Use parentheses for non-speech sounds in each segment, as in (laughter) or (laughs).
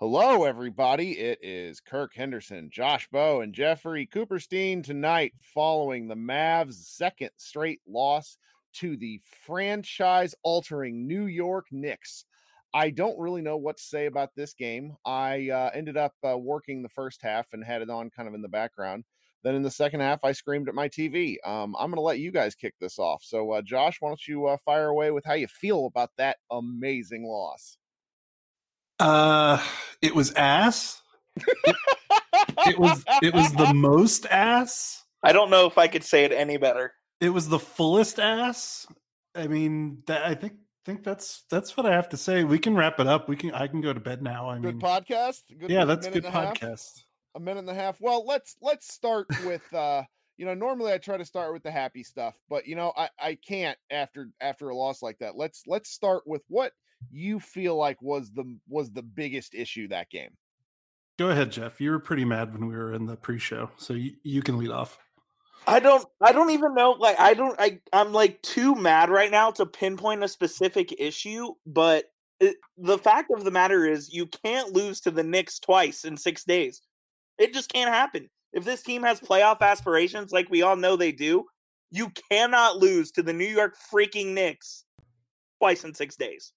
Hello, everybody. It is Kirk Henderson, Josh Bowe, and Jeffrey Cooperstein tonight following the Mavs' second straight loss to the franchise altering New York Knicks. I don't really know what to say about this game. I uh, ended up uh, working the first half and had it on kind of in the background. Then in the second half, I screamed at my TV. Um, I'm going to let you guys kick this off. So, uh, Josh, why don't you uh, fire away with how you feel about that amazing loss? Uh, it was ass. It, it was it was the most ass. I don't know if I could say it any better. It was the fullest ass. I mean, that, I think think that's that's what I have to say. We can wrap it up. We can I can go to bed now. I good mean, podcast. Good, yeah, that's good minute and a half? podcast. A minute and a half. Well, let's let's start with uh you know normally I try to start with the happy stuff, but you know I I can't after after a loss like that. Let's let's start with what you feel like was the was the biggest issue that game. Go ahead, Jeff. You were pretty mad when we were in the pre-show, so you, you can lead off. I don't I don't even know like I don't I I'm like too mad right now to pinpoint a specific issue, but it, the fact of the matter is you can't lose to the Knicks twice in 6 days. It just can't happen. If this team has playoff aspirations like we all know they do, you cannot lose to the New York freaking Knicks twice in 6 days.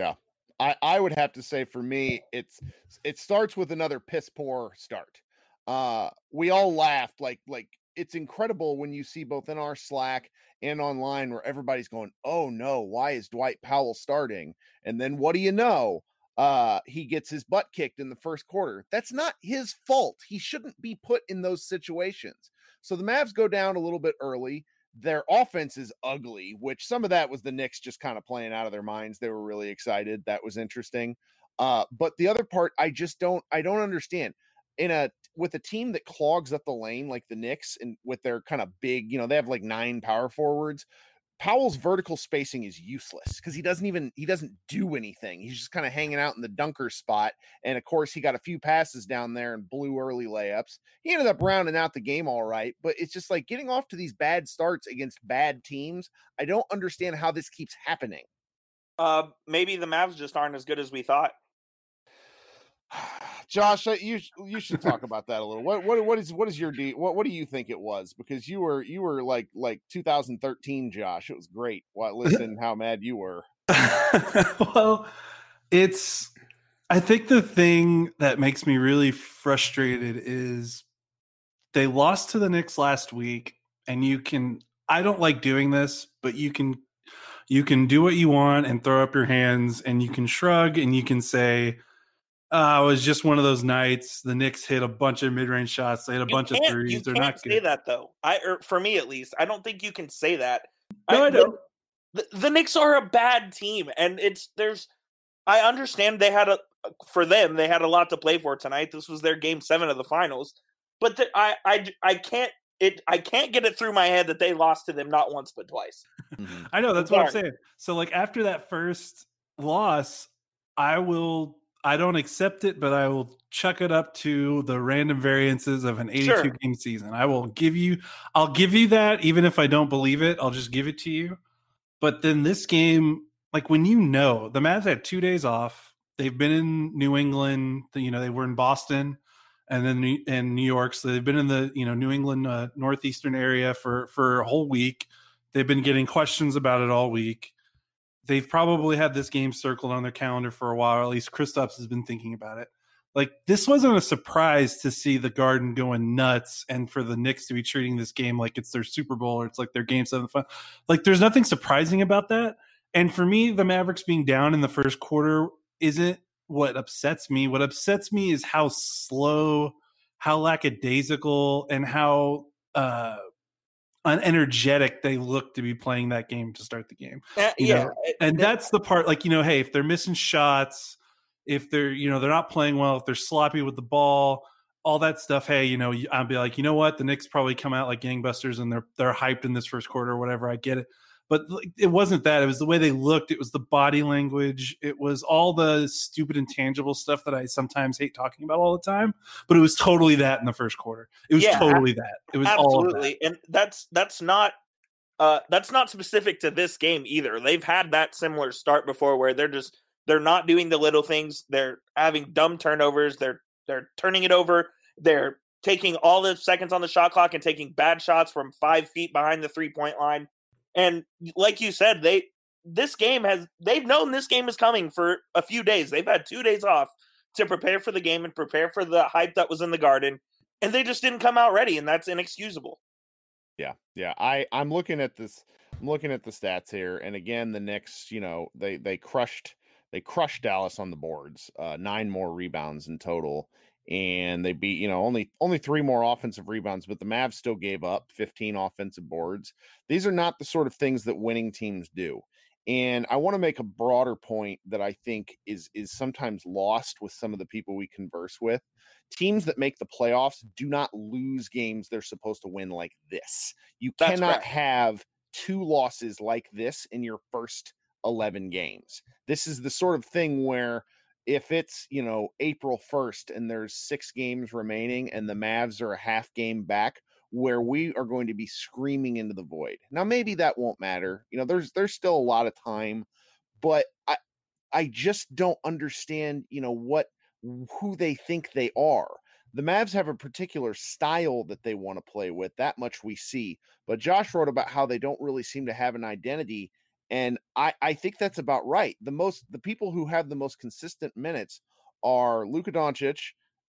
Yeah. I, I would have to say for me, it's it starts with another piss poor start. Uh we all laughed like like it's incredible when you see both in our Slack and online where everybody's going, "Oh no, why is Dwight Powell starting?" And then what do you know? Uh he gets his butt kicked in the first quarter. That's not his fault. He shouldn't be put in those situations. So the Mavs go down a little bit early their offense is ugly, which some of that was the Knicks just kind of playing out of their minds. They were really excited. That was interesting. Uh, but the other part, I just don't, I don't understand. In a with a team that clogs up the lane like the Knicks, and with their kind of big, you know, they have like nine power forwards. Powell's vertical spacing is useless because he doesn't even he doesn't do anything. He's just kind of hanging out in the dunker spot. And of course, he got a few passes down there and blew early layups. He ended up rounding out the game all right, but it's just like getting off to these bad starts against bad teams. I don't understand how this keeps happening. Uh maybe the Mavs just aren't as good as we thought. (sighs) Josh, you you should talk about that a little. What what what is what is your de- what what do you think it was? Because you were you were like like 2013, Josh. It was great. What (laughs) listen how mad you were. (laughs) well, it's I think the thing that makes me really frustrated is they lost to the Knicks last week, and you can I don't like doing this, but you can you can do what you want and throw up your hands and you can shrug and you can say uh, it was just one of those nights. The Knicks hit a bunch of mid-range shots. They hit a You bunch of can't- threes. You They're can't not say good. that though. I or for me at least, I don't think you can say that. No, I the- don't. The, the Knicks are a bad team, and it's there's. I understand they had a for them they had a lot to play for tonight. This was their game seven of the finals, but the, I I I can't it I can't get it through my head that they lost to them not once but twice. Mhm. I know that's what I'm saying. So like after that first loss, I will I don't accept it, but I will chuck it up to the random variances of an 82 Sure. game season. I will give you I'll give you that even if I don't believe it. I'll just give it to you. But then this game, like when you know the Mavs had two days off, they've been in New England, you know, they were in Boston and then in New York. So they've been in the, you know, New England uh, northeastern area for for a whole week. They've been getting questions about it all week. They've probably had this game circled on their calendar for a while, at least Kristaps has been thinking about it. Like this wasn't a surprise to see the Garden going nuts, and for the Knicks to be treating this game like it's their Super Bowl or it's like their Game Seven. Fun. Like there's nothing surprising about that. And for me, the Mavericks being down in the first quarter isn't what upsets me. What upsets me is how slow, how lackadaisical, and how uh unenergetic they look to be playing that game to start the game. Uh, yeah, know, it- And it- that's the part like, you know, hey, if they're missing shots, if they're, you know, they're not playing well, if they're sloppy with the ball, all that stuff, hey, you know, I'll be like, you know what, the Knicks probably come out like gangbusters and they're they're hyped in this first quarter or whatever. I get it. But it wasn't that. It was the way they looked. It was the body language. It was all the stupid intangible stuff that I sometimes hate talking about all the time. But it was totally that in the first quarter. It was Yeah, totally that. It was all of that. absolutely and that's that's not uh that's not specific to this game either they've had that similar start before where they're just They're not doing the little things. They're having dumb turnovers. They're they're turning it over. They're taking all the seconds on the shot clock and taking bad shots from five feet behind the three point line. And like you said, they this game has they've known this game is coming for a few days. They've had two days off to prepare for the game and prepare for the hype that was in the garden, and they just didn't come out ready, and that's inexcusable. Yeah, yeah. I I'm looking at this. I'm looking at the stats here, and again, the Knicks. You know, they they crushed they crushed Dallas on the boards. Uh, nine more rebounds in total, and they beat you know only only three more offensive rebounds, but the Mavs still gave up 15 offensive boards. These are not the sort of things that winning teams do. And I want to make a broader point that I think is is sometimes lost with some of the people we converse with. Teams that make the playoffs do not lose games they're supposed to win like this. You That's cannot correct. have two losses like this in your first 11 games. This is the sort of thing where if it's, you know, April 1st and there's 6 games remaining and the Mavs are a half game back, where we are going to be screaming into the void. Now maybe that won't matter. You know, there's there's still a lot of time, but I I just don't understand, you know, what who they think they are. The Mavs have a particular style that they want to play with. That much we see. But Josh wrote about how they don't really seem to have an identity and I I think that's about right. The most the people who have the most consistent minutes are Luka Doncic,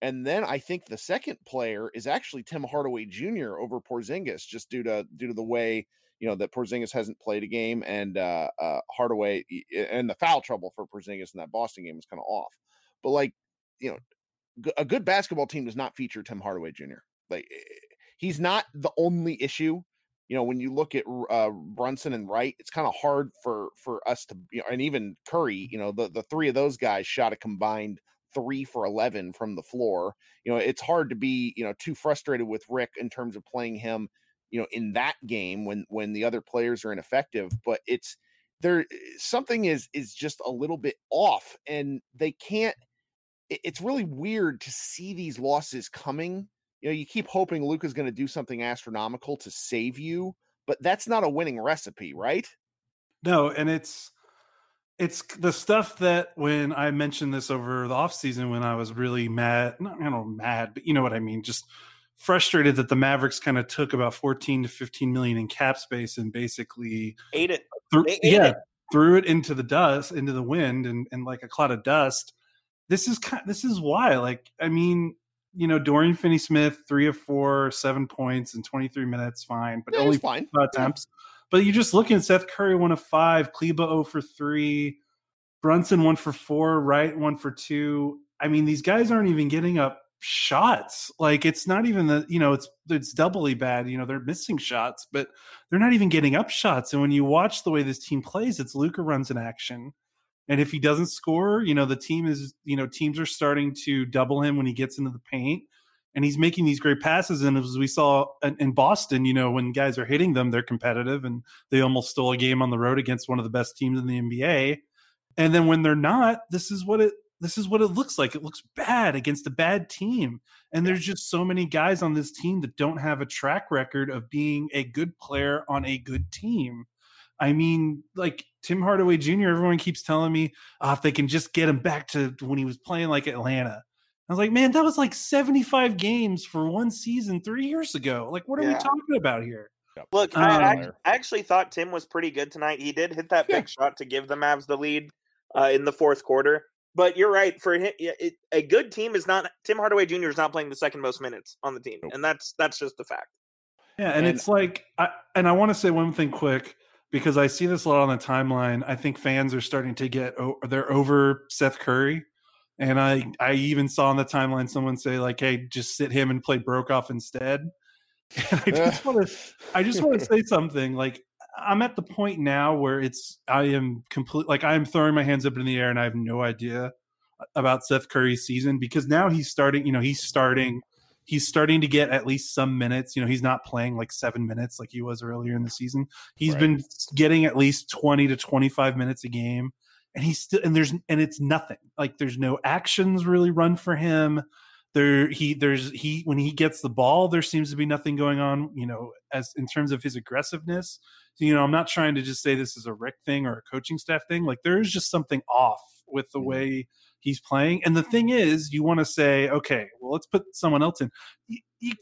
and then I think the second player is actually Tim Hardaway Jr. over Porzingis, just due to due to the way you know that Porzingis hasn't played a game, and uh, uh, Hardaway and the foul trouble for Porzingis in that Boston game was kind of off. But like you know, a good basketball team does not feature Tim Hardaway Jr. Like eh, he's not the only issue. You know, when you look at uh, Brunson and Wright, it's kind of hard for for us to, you know, and even Curry. You know, the the three of those guys shot a combined three for 11 from the floor. You know, it's hard to be, you know, too frustrated with Rick in terms of playing him, you know, in that game when when the other players are ineffective, but it's there something is is just a little bit off and they can't it's really weird to see these losses coming. You know, you keep hoping Luka's going to do something astronomical to save you, but that's not a winning recipe, right? No, and it's it's the stuff that when I mentioned this over the off season when I was really mad, not I don't know mad, but you know what I mean, just frustrated that the Mavericks kind of took about 14 to 15 million in cap space and basically Ate it. threw, ate yeah, it. threw it into the dust, into the wind and, and like a cloud of dust. This is kind this is why. Like, I mean, you know, Dorian Finney Smith, three of four, seven points in 23 minutes, fine, but Yeah, only fine. attempts. But you're just looking at Seth Curry, one of five, Kleber 0 for three, Brunson one for four, Wright one for two. I mean, these guys aren't even getting up shots. Like it's not even the you know it's it's doubly bad. You know they're missing shots, but they're not even getting up shots. And when you watch the way this team plays, it's Luka runs in action. And if he doesn't score, you know the team is you know teams are starting to double him when he gets into the paint and he's making these great passes. And as we saw in, Boston, you know, when guys are hitting them, they're competitive, and they almost stole a game on the road against one of the best teams in the NBA. And then when they're not, this is what it this is what it looks like. It looks bad against a bad team. And there's just so many guys on this team that don't have a track record of being a good player on a good team. I mean, like Tim Hardaway Jr., everyone keeps telling me oh, if they can just get him back to when he was playing like Atlanta. I was like, man, that was like 75 games for one season three years ago. Like, what are we talking about here? Yep. Look, Um, I, I, I actually thought Tim was pretty good tonight. He did hit that Yeah. big shot to give the Mavs the lead uh, in the fourth quarter. But you're right. For him, it, a good team is not Tim Hardaway Jr. is not playing the second most minutes on the team, Nope. and that's that's just the fact. Yeah, and, And- it's like, I, and I want to say one thing quick because I see this a lot on the timeline. I think fans are starting to get they're over Seth Curry, and I I even saw on the timeline someone say like, "Hey, just sit him and play Brokoff instead." (laughs) And I just (laughs) want to I just want to say something like I'm at the point now where it's I am complete like I am throwing my hands up in the air and I have no idea about Seth Curry's season because now he's starting, you know, he's starting he's starting to get at least some minutes. You know, he's not playing like 7 minutes like he was earlier in the season. He's Right. been getting at least 20 to 25 minutes a game and he's still and there's and it's nothing. Like there's no actions really run for him. There he there's he when he gets the ball there seems to be nothing going on you know as in terms of his aggressiveness. So, you know i'm not trying to just say this is a rick thing or a coaching staff thing. Like there is just something off with the mm-hmm. way he's playing. And the thing is you want to say okay well let's put someone else in.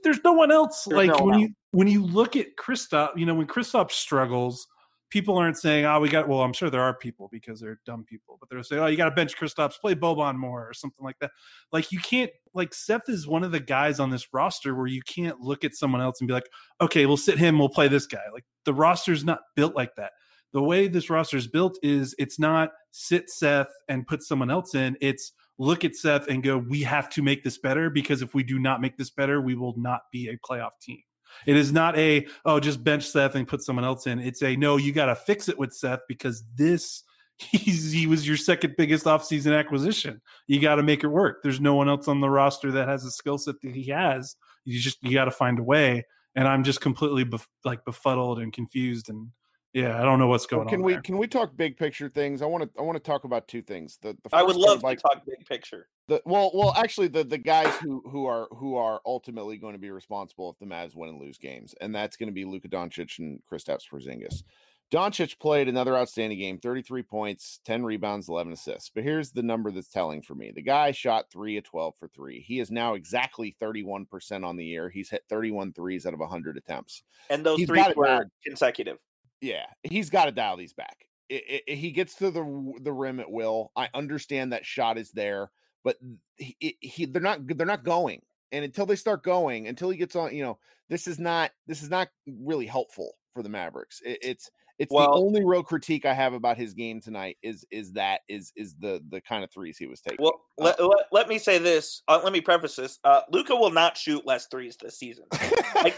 There's no one else. There's like no when you when you look at Kristaps, you know when Kristaps struggles people aren't saying, "Oh, we got." Well, I'm sure there are people because they're dumb people, but they're saying, "Oh, you got to bench Kristaps, play Boban more, or something like that." Like you can't. Like Seth is one of the guys on this roster where you can't look at someone else and be like, "Okay, we'll sit him, we'll play this guy." Like the roster's not built like that. The way this roster is built is it's not sit Seth and put someone else in. It's look at Seth and go, "We have to make this better because if we do not make this better, we will not be a playoff team." It is not a oh just bench Seth and put someone else in. It's a no, you got to fix it with Seth because this (laughs) he's he was your second biggest offseason acquisition. You got to make it work. There's no one else on the roster that has a skill set that he has. You just you got to find a way. And I'm just completely bef- like befuddled and confused and yeah, I don't know what's going well, can on. Can we there. can we talk big picture things? I want to I want to talk about two things. The, the I would love like, to talk big picture. The well well actually the the guys who who are who are ultimately going to be responsible if the Mavs win and lose games, and that's going to be Luka Doncic and Kristaps Porzingis. Doncic played another outstanding game, 33 points, 10 rebounds, 11 assists. But here's the number that's telling for me. The guy shot 3 of 12 for 3. He is now exactly 31% on the year. He's hit 31 threes out of 100 attempts. And those He's threes were consecutive yeah, he's got to dial these back. It, it, he gets to the the rim at will. I understand that shot is there, but he, he they're not they're not going. And until they start going, until he gets on, you know, this is not this is not really helpful for the Mavericks. It, it's it's well, the only real critique I have about his game tonight is is that is is the the kind of threes he was taking. Well, uh, let, let, let, me say this. Uh, let me preface this. Uh, Luka will not shoot less threes this season. I,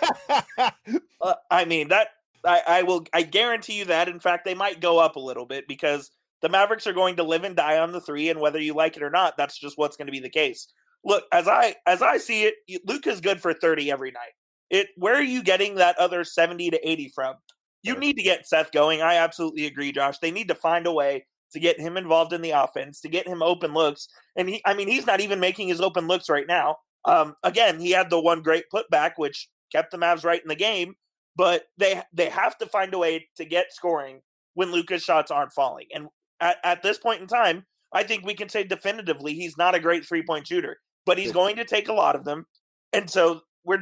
(laughs) uh, I mean that I, I will. I guarantee you that. In fact, they might go up a little bit because the Mavericks are going to live and die on the three, and whether you like it or not, that's just what's going to be the case. Look, as I as I see it, Luke is good for thirty every night. It where are you getting that other seventy to eighty from? You need to get Seth going. I absolutely agree, Josh. They need to find a way to get him involved in the offense, to get him open looks. And he, I mean, he's not even making his open looks right now. Um, again, he had the one great putback, which kept the Mavs right in the game but they they have to find a way to get scoring when Luka's shots aren't falling. And at, at this point in time, I think we can say definitively he's not a great three point shooter, but he's going to take a lot of them, and so we're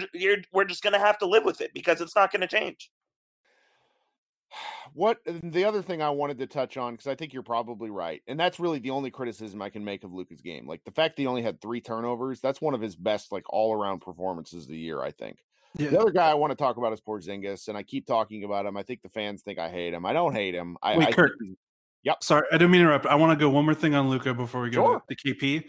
we're just going to have to live with it because it's not going to change. (sighs) What the other thing I wanted to touch on because I think you're probably right, and that's really the only criticism I can make of Luka's game. Like the fact that he only had three turnovers, that's one of his best like all around performances of the year. I think. Yeah. The other guy I want to talk about is Porzingis, and I keep talking about him. I think the fans think I hate him. I don't hate him. I, Wait, I Kurt. Yep. Sorry, I didn't mean to interrupt. I want to go one more thing on Luka before we go sure. to the KP.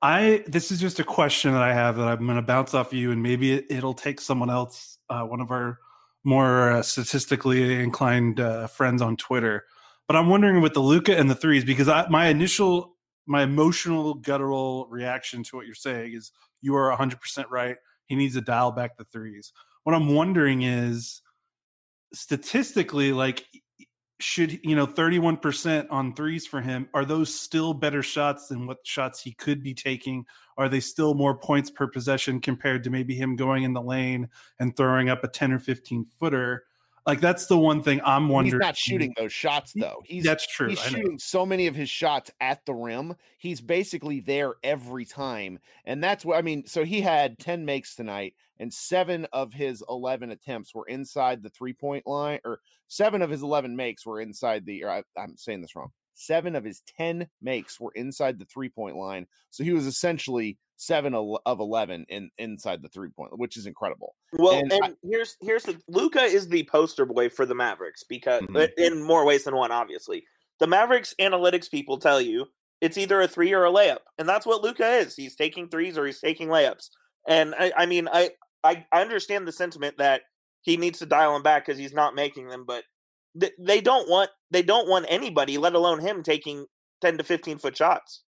I this is just a question that I have that I'm going to bounce off you, and maybe it, will take someone else, uh, one of our more uh, statistically inclined uh, friends on Twitter. But I'm wondering with the Luka and the threes because I, my initial, my emotional guttural reaction to what you're saying is you are 100 percent right. He needs to dial back the threes. What I'm wondering is statistically, like, should you know 31% on threes for him are those still better shots than what shots he could be taking are they still more points per possession compared to maybe him going in the lane and throwing up a 10 or 15 footer like that's the one thing I'm wondering. He's not shooting those shots though. He's that's true. He's shooting so many of his shots at the rim. He's basically there every time, and that's what I mean. So he had ten makes tonight, and seven of his eleven attempts were inside the three point line, or seven of his eleven makes were inside the. I, I'm saying this wrong. Seven of his 10 makes were inside the three point line. So he was essentially seven of 11 in inside the three point, which is incredible. Well, and, and I, here's, here's the Luka is the poster boy for the Mavericks because mm-hmm. in more ways than one, obviously. The Mavericks analytics people tell you it's either a three or a layup. And that's what Luka is. He's taking threes or he's taking layups. And I, I mean, I, I, I understand the sentiment that he needs to dial them back because he's not making them, but they don't want they don't want anybody, let alone him, taking ten to fifteen foot shots.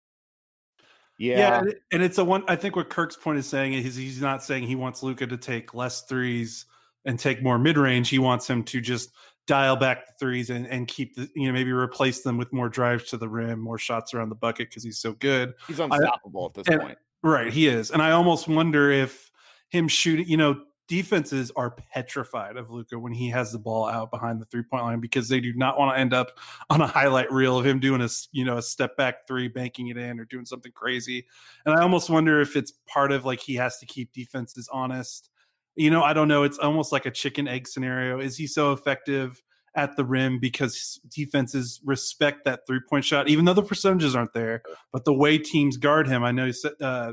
Yeah. yeah, and it's a one. I think what Kirk's point is saying is he's not saying he wants Luka to take less threes and take more mid range. He wants him to just dial back the threes and, and keep the you know maybe replace them with more drives to the rim, more shots around the bucket because he's so good. He's unstoppable I, at this and, point. Right, he is. And I almost wonder if him shooting, you know, defenses are petrified of Luka when he has the ball out behind the three point line because they do not want to end up on a highlight reel of him doing a you know a step back three, banking it in, or doing something crazy. And I almost wonder if it's part of like he has to keep defenses honest. You know, I don't know. It's almost like a chicken egg scenario. Is he so effective at the rim because defenses respect that three point shot, even though the percentages aren't there? But the way teams guard him, I know. Uh,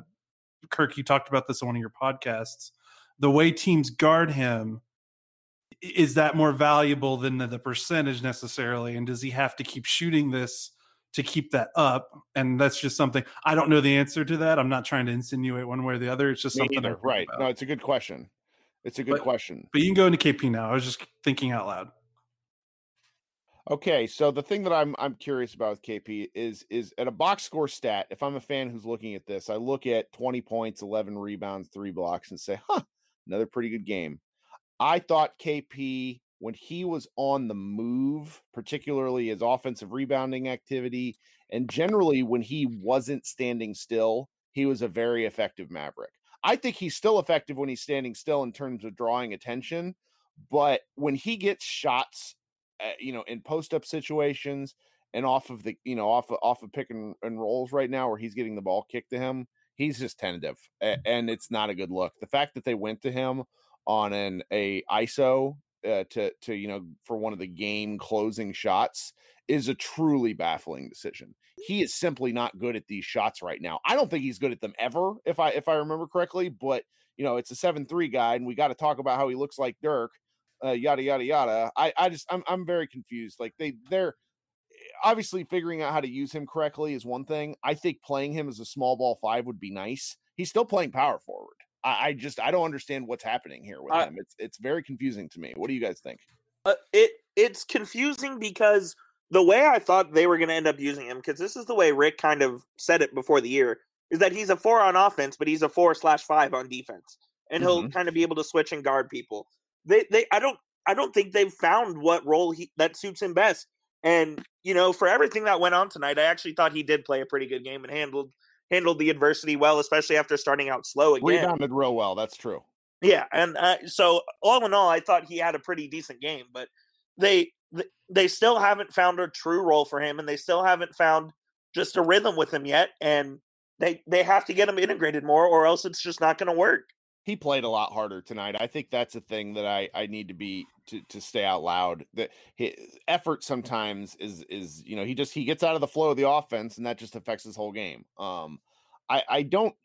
Kirk, you talked about this on one of your podcasts the way teams guard him is that more valuable than the, the, percentage necessarily? And does he have to keep shooting this to keep that up? And that's just something i don't know the answer to that. I'm not trying to insinuate one way or the other. It's just Me something right. about. no it's a good question. It's a good but, question. but you can go into kp now. I was just thinking out loud. Okay, so the thing that I'm I'm curious about with KP is is at a box score stat. If I'm a fan who's looking at this, I look at 20 points, 11 rebounds, three blocks, and say, "Huh, another pretty good game. I thought KP, when he was on the move, particularly his offensive rebounding activity, and generally when he wasn't standing still, he was a very effective Maverick. I think he's still effective when he's standing still in terms of drawing attention, but when he gets shots, uh, you know, in post up situations and off of the, you know, off of, off of pick and, and rolls right now where he's getting the ball kicked to him, he's just tentative and it's not a good look. The fact that they went to him on an a ISO uh, to to you know for one of the game closing shots is a truly baffling decision. He is simply not good at these shots right now. I don't think he's good at them ever if I if I remember correctly, but you know, it's a 7-3 guy and we got to talk about how he looks like Dirk. Uh, yada yada yada. I I just I'm I'm very confused. Like they they're obviously figuring out how to use him correctly is one thing. I think playing him as a small ball five would be nice. He's still playing power forward. I, I just I don't understand what's happening here with uh, him. It's it's very confusing to me. What do you guys think? Uh, it it's confusing because the way I thought they were going to end up using him, because this is the way Rick kind of said it before the year, is that he's a four on offense, but he's a four slash five on defense, and mm-hmm. he'll kind of be able to switch and guard people. They they I don't I don't think they've found what role he that suits him best. And you know, for everything that went on tonight, I actually thought he did play a pretty good game and handled handled the adversity well, especially after starting out slow again. Rebounded real well. That's true. Yeah, and uh, so all in all, I thought he had a pretty decent game, but they they still haven't found a true role for him, and they still haven't found just a rhythm with him yet. And they they have to get him integrated more, or else it's just not going to work he played a lot harder tonight. I think that's a thing that I I need to be to to stay out loud. That his effort sometimes is is you know he just he gets out of the flow of the offense and that just affects his whole game. Um, I I don't.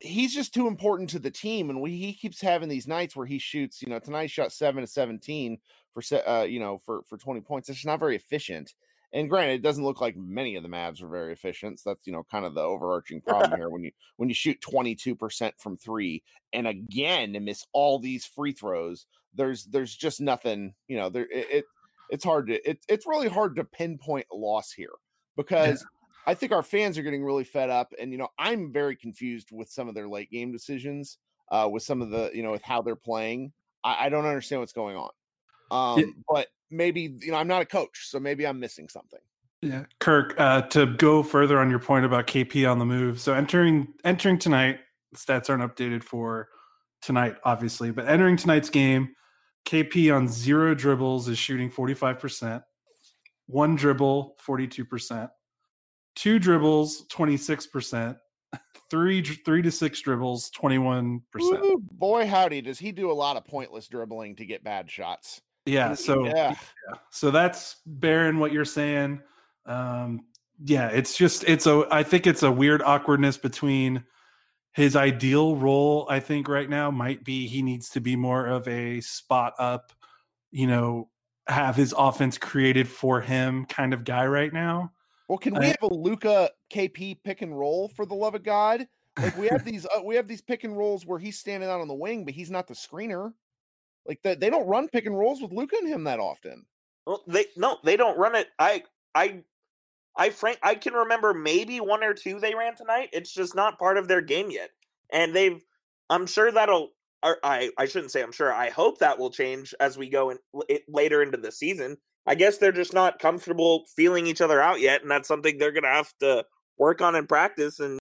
He's just too important to the team, and we, he keeps having these nights where he shoots. You know, tonight he shot seven to seventeen for uh, you know for for twenty points. It's not very efficient. And granted, it doesn't look like many of the Mavs are very efficient. So that's you know kind of the overarching problem here when you when you shoot 22% from three and again to miss all these free throws. There's there's just nothing, you know, there it, it it's hard to it, it's really hard to pinpoint loss here because. I think our fans are getting really fed up. And you know, I'm very confused with some of their late game decisions, uh, with some of the, you know, with how they're playing. I, I don't understand what's going on. Um, yeah. but maybe you know I'm not a coach, so maybe I'm missing something. Yeah, Kirk. Uh, to go further on your point about KP on the move, so entering entering tonight, stats aren't updated for tonight, obviously, but entering tonight's game, KP on zero dribbles is shooting 45 percent, one dribble 42 percent, two dribbles 26 percent, (laughs) three three to six dribbles 21 percent. Boy, howdy, does he do a lot of pointless dribbling to get bad shots? Yeah. So yeah. yeah. So that's bearing what you're saying. Um, yeah, it's just it's a I think it's a weird awkwardness between his ideal role, I think right now might be he needs to be more of a spot up, you know, have his offense created for him kind of guy right now. Well, can we have a Luka KP pick and roll for the love of God? Like we have (laughs) these uh, we have these pick and rolls where he's standing out on the wing, but he's not the screener. Like that, they don't run pick and rolls with Luka and him that often. Well, they no, they don't run it. I I I frank I can remember maybe one or two they ran tonight. It's just not part of their game yet, and they've. I'm sure that'll. I I shouldn't say I'm sure. I hope that will change as we go in later into the season. I guess they're just not comfortable feeling each other out yet, and that's something they're gonna have to work on in practice and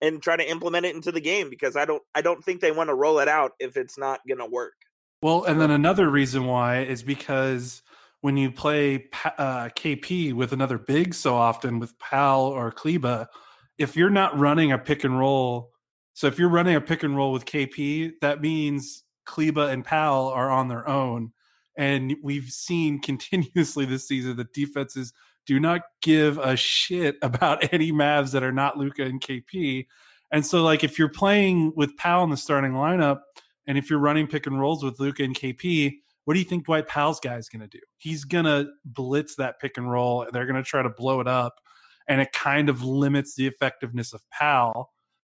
and try to implement it into the game because I don't I don't think they want to roll it out if it's not to work. Well, and then another reason why is because when you play uh, KP with another big so often with Powell or Kleber, if you're not running a pick and roll, so if you're running a pick and roll with KP, that means Kleber and Powell are on their own. And we've seen (laughs) continuously this season that defenses do not give a shit (laughs) about any Mavs that are not Luka and KP. And so, like, if you're playing with Powell in the starting lineup, and if you're running pick and rolls with Luka and KP, what do you think Dwight Powell's guy is going to do? He's going to blitz that pick and roll. And They're going to try to blow it up, and it kind of limits the effectiveness of Powell.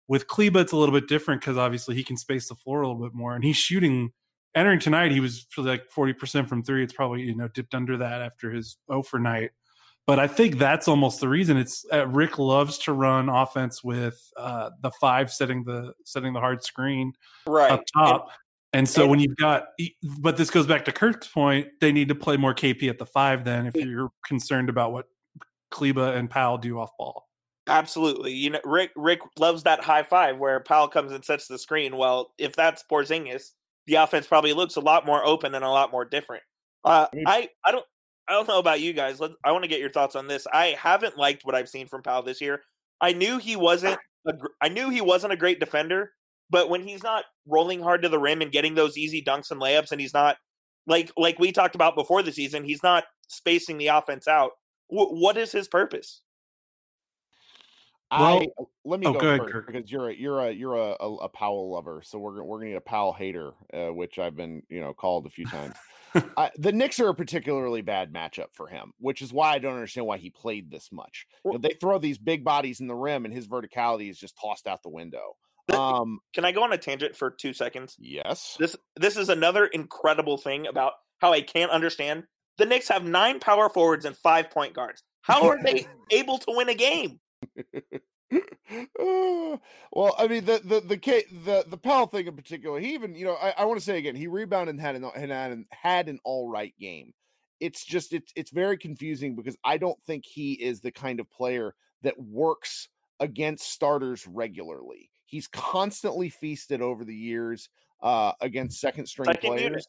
With Kleber, it's a little bit different because obviously he can space the floor a little bit more, and he's shooting. Entering tonight, he was like forty percent from three. It's probably you know dipped under that after his O for night. But I think that's almost the reason. It's uh, Rick loves to run offense with uh, the five setting the setting the hard screen right up top. And, and so when you've got, but this goes back to Kirk's point, they need to play more KP at the five. Then if you're concerned about what Kleber and Powell do off ball. Absolutely. You know, Rick Rick loves that high five where Powell comes and sets the screen. Well, if that's Porzingis, the offense probably looks a lot more open and a lot more different. Uh, I I don't I don't know about you guys. Let, I want to get your thoughts on this. I haven't liked what I've seen from Powell this year. I knew he wasn't. A, I knew he wasn't a great defender, but when he's not rolling hard to the rim and getting those easy dunks and layups, and he's not like like we talked about before the season, he's not spacing the offense out. W- what is his purpose? Well, I let me oh, go, first Kirk. because you're a you're a you're a, a, a Powell lover, so we're we're gonna need a Powell hater, uh, which I've been you know called a few times. (laughs) I, the Knicks are a particularly bad matchup for him, which is why I don't understand why he played this much. Well, you know, they throw these big bodies in the rim, and his verticality is just tossed out the window. Um, can I go on a tangent for two seconds? Yes. This this is another incredible thing about how I can't understand. The Knicks have nine power forwards and five point guards. How are they able to win a game? (laughs) well, I mean the the the the the Powell thing in particular. He even you know I, I want to say again he rebounded and had an had an, had an all right game. It's just it's it's very confusing because I don't think he is the kind of player that works against starters regularly. He's constantly feasted over the years uh against second string second players.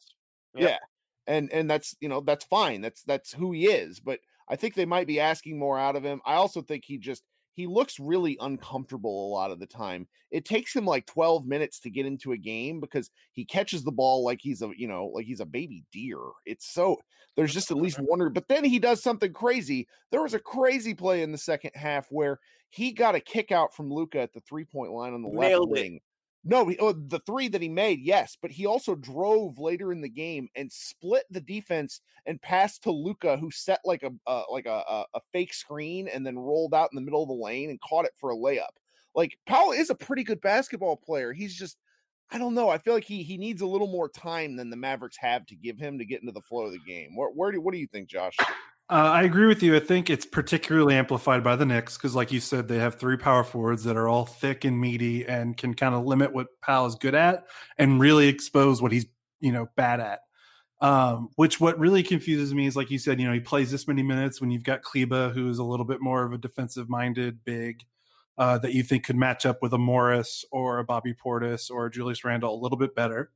Yep. Yeah. And and that's you know that's fine. That's that's who he is, but I think they might be asking more out of him. I also think he just he looks really uncomfortable a lot of the time. It takes him like 12 minutes to get into a game because he catches the ball like he's a, you know, like he's a baby deer. It's so there's just at least (laughs) one but then he does something crazy. There was a crazy play in the second half where he got a kick out from Luka at the three-point line on the Nailed left wing. No, he, oh, the three that he made, yes, but he also drove later in the game and split the defense and passed to Luka, who set like a uh, like a, a, fake screen and then rolled out in the middle of the lane and caught it for a layup. Like Powell is a pretty good basketball player. He's just I don't know. I feel like he he needs a little more time than the Mavericks have to give him to get into the flow of the game. Where, where do what do you think, Josh? Uh, I agree with you. I think it's particularly amplified by the Knicks because, like you said, they have three power forwards that are all thick and meaty and can kind of limit what Powell is good at and really expose what he's you know bad at. Um, which what really confuses me is, like you said, you know, he plays this many minutes when you've got Kleber, who is a little bit more of a defensive minded big uh, that you think could match up with a Morris or a Bobby Portis or Julius Randle a little bit better.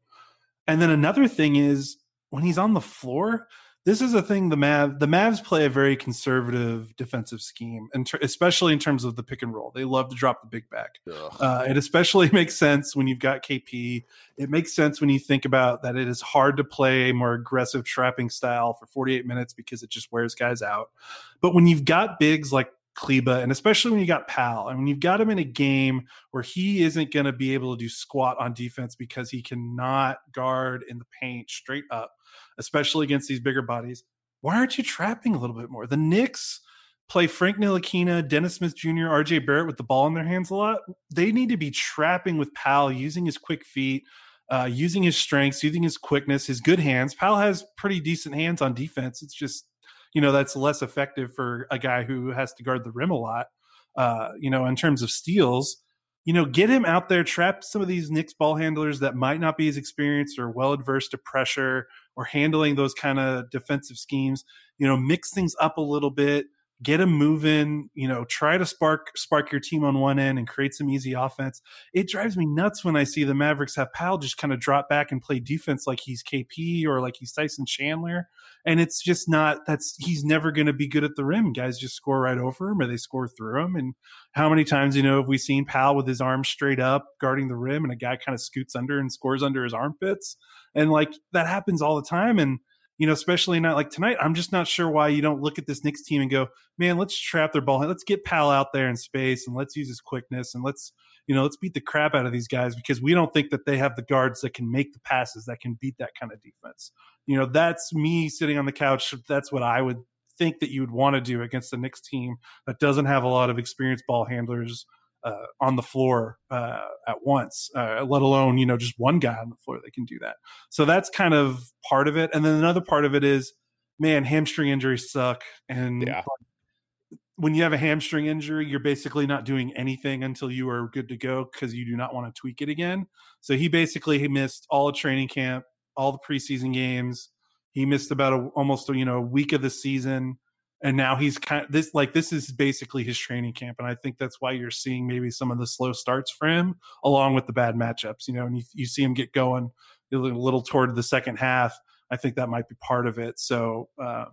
And then another thing is when he's on the floor, this is a thing the Mav the Mavs play a very conservative defensive scheme, and ter- especially in terms of the pick and roll. They love to drop the big back. Uh, it especially (laughs) makes sense when you've got KP. It makes sense when you think about that it is hard to play a more aggressive trapping style for 48 minutes because it just wears guys out. But when you've got bigs like Kleber, and especially when you got Powell, and when you've got him in a game where he isn't going to be able to do squat on defense because he cannot guard in the paint straight up especially against these bigger bodies. Why aren't you trapping a little bit more? The Knicks play Frank Ntilikina, Dennis Smith Jr., RJ Barrett with the ball in their hands a lot. They need to be trapping with Powell, using his quick feet, uh, using his strengths, using his quickness, his good hands. Powell has pretty decent hands on defense. It's just, you know, that's less effective for a guy who has to guard the rim a lot. Uh, you know, in terms of steals, you know, get him out there, trap some of these Knicks ball handlers that might not be as experienced or well adverse to pressure or handling those kind of defensive schemes. You know, mix things up a little bit, get him moving, you know, try to spark spark your team on one end and create some easy offense. It drives me nuts when I see the Mavericks have Powell just kind of drop back and play defense like he's KP or like he's Tyson Chandler. And it's just not that's he's never going to be good at the rim. Guys just score right over him or they score through him. And how many times, you know, have we seen Powell with his arms straight up guarding the rim and a guy kind of scoots under and scores under his armpits? And like that happens all the time. And you know, especially not like tonight. I'm just not sure why you don't look at this Knicks team and go, man, let's trap their ball. Let's get Powell out there in space and let's use his quickness and let's, you know, let's beat the crap out of these guys because we don't think that they have the guards that can make the passes that can beat that kind of defense. You know, that's me sitting on the couch. That's what I would think that you would want to do against the Knicks team that doesn't have a lot of experienced ball handlers uh, on the floor uh, at once, uh, let alone you know just one guy on the floor that can do that. So that's kind of part of it, and then another part of it is, man, hamstring injuries suck, and yeah. when you have a hamstring injury, you're basically not doing anything until you are good to go because you do not want to tweak it again. So he basically he missed all of training camp, all the preseason games. He missed about a, almost you know a week of the season and now he's kind of this like this is basically his training camp and i think that's why you're seeing maybe some of the slow starts for him along with the bad matchups you know and you, you see him get going a little toward the second half. I think that might be part of it. So uh,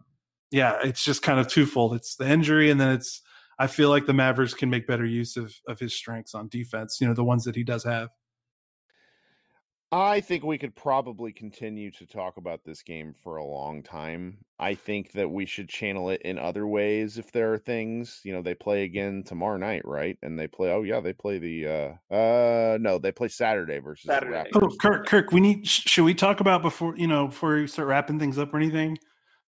yeah it's just kind of twofold. It's the injury and then it's i feel like the mavericks can make better use of of his strengths on defense you know the ones that he does have I think we could probably continue to talk about this game for a long time. I think that we should channel it in other ways if there are things. You know, they play again tomorrow night, right? And they play oh yeah, they play the uh uh no, they play Saturday versus Saturday. Oh, Kirk, Kirk, we need should we talk about before, you know, before we start wrapping things up or anything?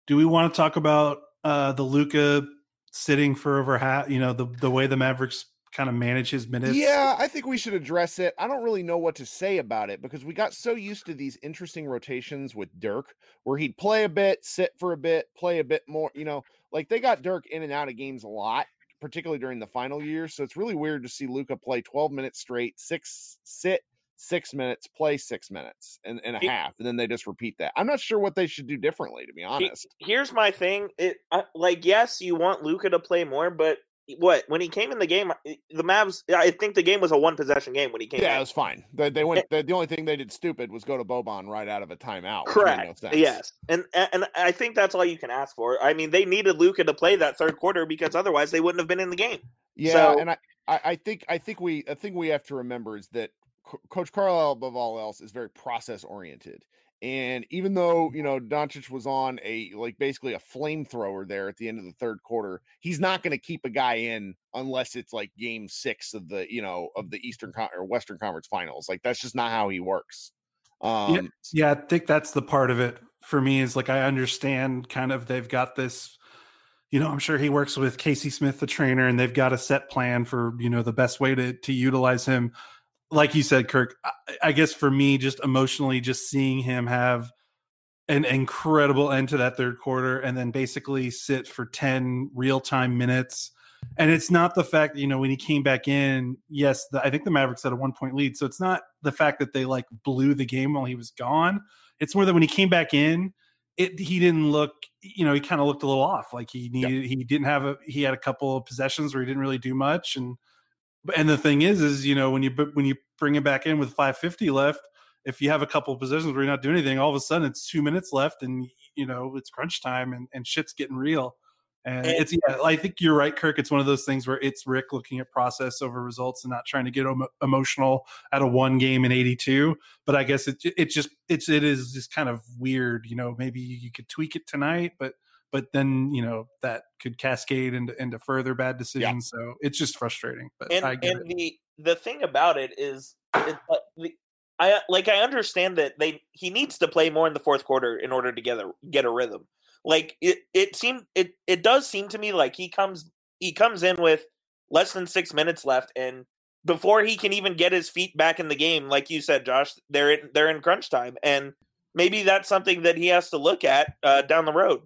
Do we want to talk about uh the Luka sitting for over half, you know, the the way the Mavericks kind of manage his minutes? Yeah, I think we should address it. I don't really know what to say about it because we got so used to these interesting rotations with Dirk where he'd play a bit, sit for a bit, play a bit more, you know, like they got Dirk in and out of games a lot, particularly during the final year. So it's really weird to see Luka play 12 minutes straight, six sit, six minutes, play six minutes and, and a He- half, and then they just repeat that. I'm not sure what they should do differently, to be honest. Here's my thing. It uh, like yes, you want Luka to play more, but what when he came in the game, the Mavs. I think the game was a one possession game when he came. Yeah, in. it was fine. They, they went. Eh the, the only thing they did stupid was go to Boban right out of a timeout. made no Correct. yes, and and I think that's all you can ask for. I mean, they needed Luka to play that third quarter because otherwise they wouldn't have been in the game. Yeah, So- and I, I, I think I think we I think we have to remember is that Coach Carlisle, above all else, is very process oriented. And even though you know Doncic was on a like basically a flamethrower there at the end of the third quarter, he's not going to keep a guy in unless it's like Game Six of the you know of the Eastern Con- or Western Conference Finals. Like that's just not how he works. Um, Yeah, I think that's the part of it for me is like I understand kind of they've got this you know, I'm sure he works with Casey Smith, the trainer, and they've got a set plan for, you know, the best way to to utilize him. Like you said, Kirk, I, I guess for me, just emotionally, just seeing him have an incredible end to that third quarter and then basically sit for 10 real time minutes. And it's not the fact, you know, when he came back in, yes, the, I think the Mavericks had a one point lead. So it's not the fact that they like blew the game while he was gone. It's more that when he came back in, it he didn't look, you know, he kind of looked a little off. Like he needed, he didn't have a, he had a couple of possessions where he didn't really do much. And, and the thing is, is, you know, when you, when you bring it back in with 550 left, if you have a couple of positions where you're not doing anything, all of a sudden it's two minutes left and you know it's crunch time and, and shit's getting real. And it's yeah, I think you're right, Kirk. It's one of those things where it's Rick looking at process over results and not trying to get emo- emotional at a one game in 82. But I guess it it just it's it is just kind of weird. You know, maybe you could tweak it tonight, but but then you know that could cascade into into further bad decisions. So it's just frustrating. But and I get and it. the the thing about it is it, uh, the, I like I understand that they he needs to play more in the fourth quarter in order to get a get a rhythm. Like it it seemed it it does seem to me like he comes he comes in with less than 6 minutes left and before he can even get his feet back in the game like you said Josh they're in, they're in crunch time and maybe that's something that he has to look at uh, down the road.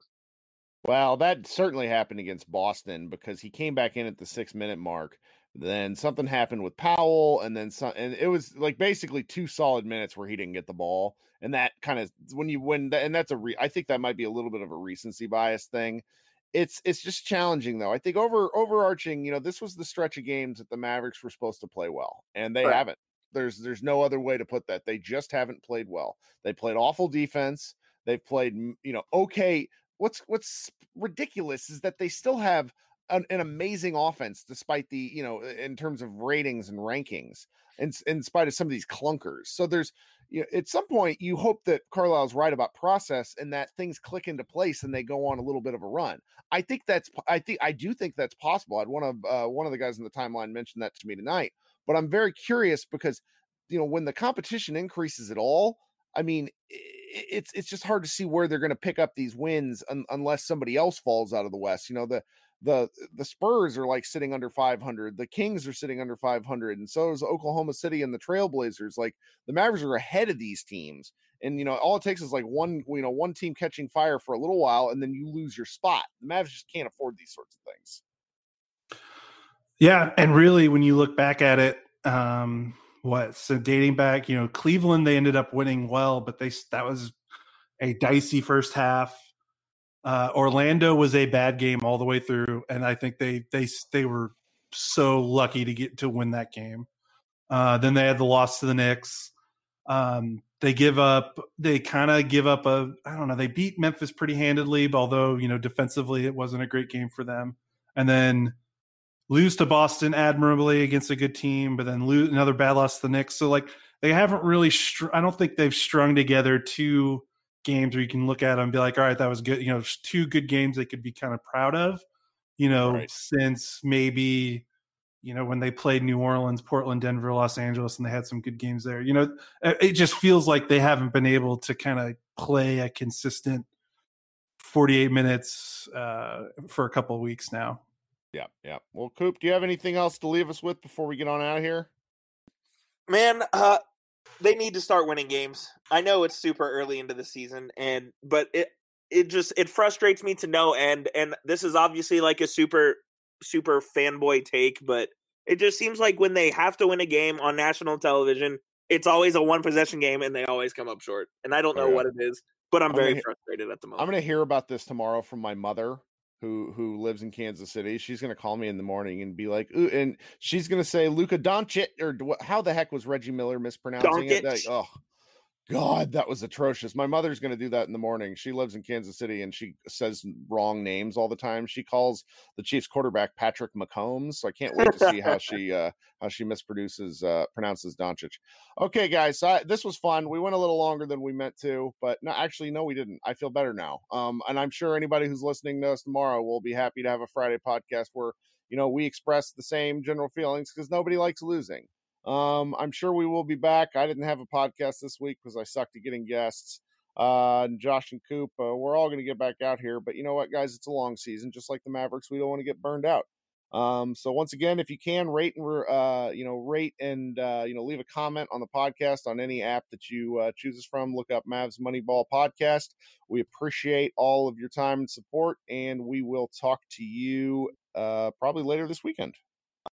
Well, that certainly happened against Boston because he came back in at the six minute mark. Then something happened with Powell, and then some, and it was like basically two solid minutes where he didn't get the ball, and that kind of when you win, and that's a re, I think that might be a little bit of a recency bias thing. it's it's just challenging though. I think over overarching, you know, this was the stretch of games that the Mavericks were supposed to play well, and they right. haven't. There's there's no other way to put that. They just haven't played well. They played awful defense. They've played, you know, okay. What's what's ridiculous is that they still have an, an, amazing offense despite the you know in terms of ratings and rankings in, in spite of some of these clunkers so there's you know, at some point you hope that Carlisle's right about process and that things click into place and they go on a little bit of a run. I think that's I think I do think that's possible. I'd of uh, one of the guys in the timeline mentioned that to me tonight, but I'm very curious because you know when the competition increases at all, I mean it's it's just hard to see where they're going to pick up these wins un- unless somebody else falls out of the West. You know the the the Spurs are like sitting under 500. The Kings are sitting under 500, and so is Oklahoma City and the Trailblazers. Like the Mavericks are ahead of these teams, and you know all it takes is like one you know one team catching fire for a little while, and then you lose your spot. The Mavericks just can't afford these sorts of things. Yeah, and really, when you look back at it, um, what so dating back, you know, Cleveland they ended up winning well, but they that was a dicey first half uh, Orlando was a bad game all the way through, and I think they they they were so lucky to get to win that game. Uh, then they had the loss to the Knicks. Um, they give up. They kind of give up a. I don't know. They beat Memphis pretty handedly, although you know defensively it wasn't a great game for them. And then lose to Boston admirably against a good team, but then lose another bad loss to the Knicks. So like they haven't really. Str- I don't think they've strung together two games where you can look at them and be like, all right, that was good. You know, two good games they could be kind of proud of, you know, right. since maybe, you know, when they played New Orleans, Portland, Denver, Los Angeles, and they had some good games there. You know, it just feels like they haven't been able to kind of play a consistent 48 minutes uh, for a couple of weeks now. Yeah, yeah. Well, Coop, do you have anything else to leave us with before we get on out of here? Man, uh, they need to start winning games. I know it's super early into the season, and but it it just it frustrates me to no end. And this is obviously like a super super fanboy take, but it just seems like when they have to win a game on national television, it's always a one possession game, and they always come up short. And I don't know what it is, but I'm, I'm very frustrated at the moment. I'm going to hear about this tomorrow from my mother who who lives in Kansas City. She's gonna call me in the morning and be like, Ooh, and she's gonna say Luka Doncic or how the heck was Reggie Miller mispronouncing Doncic. it? Like, oh, God, that was atrocious. My mother's going to do that in the morning. She lives in Kansas City and she says wrong names all the time. She calls the Chiefs quarterback Patrick McCombs. So I can't wait to see how (laughs) she uh, how she mispronounces uh, pronounces Doncic. Okay, guys, so I, this was fun. We went a little longer than we meant to, but no, actually, no, we didn't. I feel better now. Um, and I'm sure anybody who's listening to us tomorrow will be happy to have a Friday podcast where you know we express the same general feelings because nobody likes losing. Um, I'm sure we will be back. I didn't have a podcast this week because I sucked at getting guests. Uh, and Josh and Coop, uh, we're all going to get back out here. But you know what, guys? It's a long season, just like the Mavericks. We don't want to get burned out. Um, so once again, if you can rate and uh, you know rate and uh, you know leave a comment on the podcast on any app that you uh, chooses from, look up Mavs Moneyball Podcast. We appreciate all of your time and support, and we will talk to you uh, probably later this weekend.